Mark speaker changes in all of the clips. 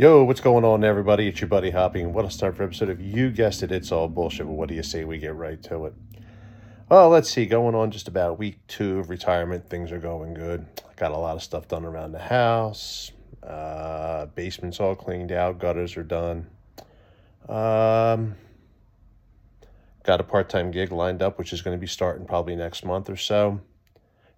Speaker 1: Yo, what's going on, everybody? It's your buddy Hopping. What a start for episode of You Guessed It, It's All Bullshit. But what do you say we get right to it? Well, let's see. Going on just about week two of retirement. Things are going good. Got a lot of stuff done around the house. Uh, basement's all cleaned out. Gutters are done. Um, got a part time gig lined up, which is going to be starting probably next month or so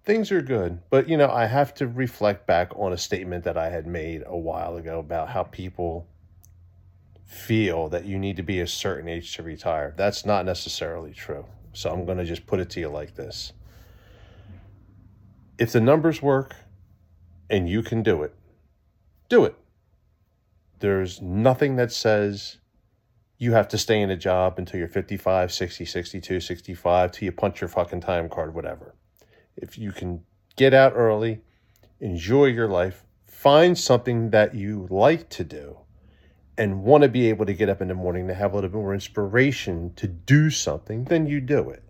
Speaker 1: things are good. But, you know, I have to reflect back on a statement that I had made a while ago about how people feel that you need to be a certain age to retire. That's not necessarily true. So I'm going to just put it to you like this. If the numbers work and you can do it, do it. There's nothing that says you have to stay in a job until you're 55, 60, 62, 65, till you punch your fucking time card, whatever if you can get out early, enjoy your life, find something that you like to do, and want to be able to get up in the morning to have a little bit more inspiration to do something, then you do it.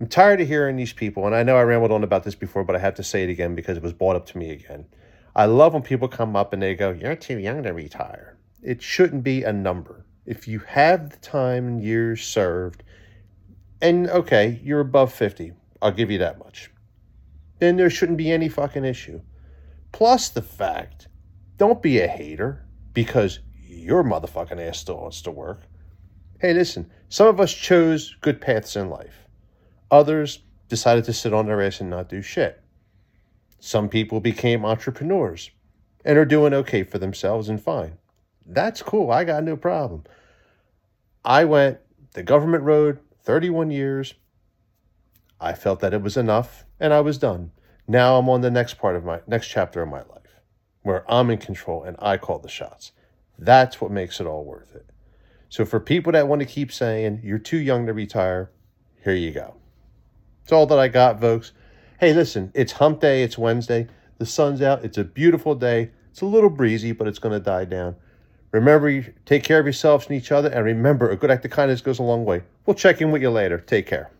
Speaker 1: I'm tired of hearing these people, and I know I rambled on about this before, but I have to say it again because it was brought up to me again. I love when people come up and they go, You're too young to retire. It shouldn't be a number. If you have the time and years served, and okay, you're above 50, I'll give you that much. Then there shouldn't be any fucking issue. Plus the fact, don't be a hater because your motherfucking ass still wants to work. Hey, listen, some of us chose good paths in life. Others decided to sit on their ass and not do shit. Some people became entrepreneurs and are doing okay for themselves and fine. That's cool. I got no problem. I went the government road 31 years, I felt that it was enough and I was done. Now I'm on the next part of my next chapter of my life where I'm in control and I call the shots. That's what makes it all worth it. So for people that want to keep saying you're too young to retire, here you go. It's all that I got, folks. Hey, listen, it's hump day, it's Wednesday. The sun's out, it's a beautiful day. It's a little breezy, but it's going to die down. Remember, take care of yourselves and each other, and remember, a good act of kindness goes a long way. We'll check in with you later. Take care.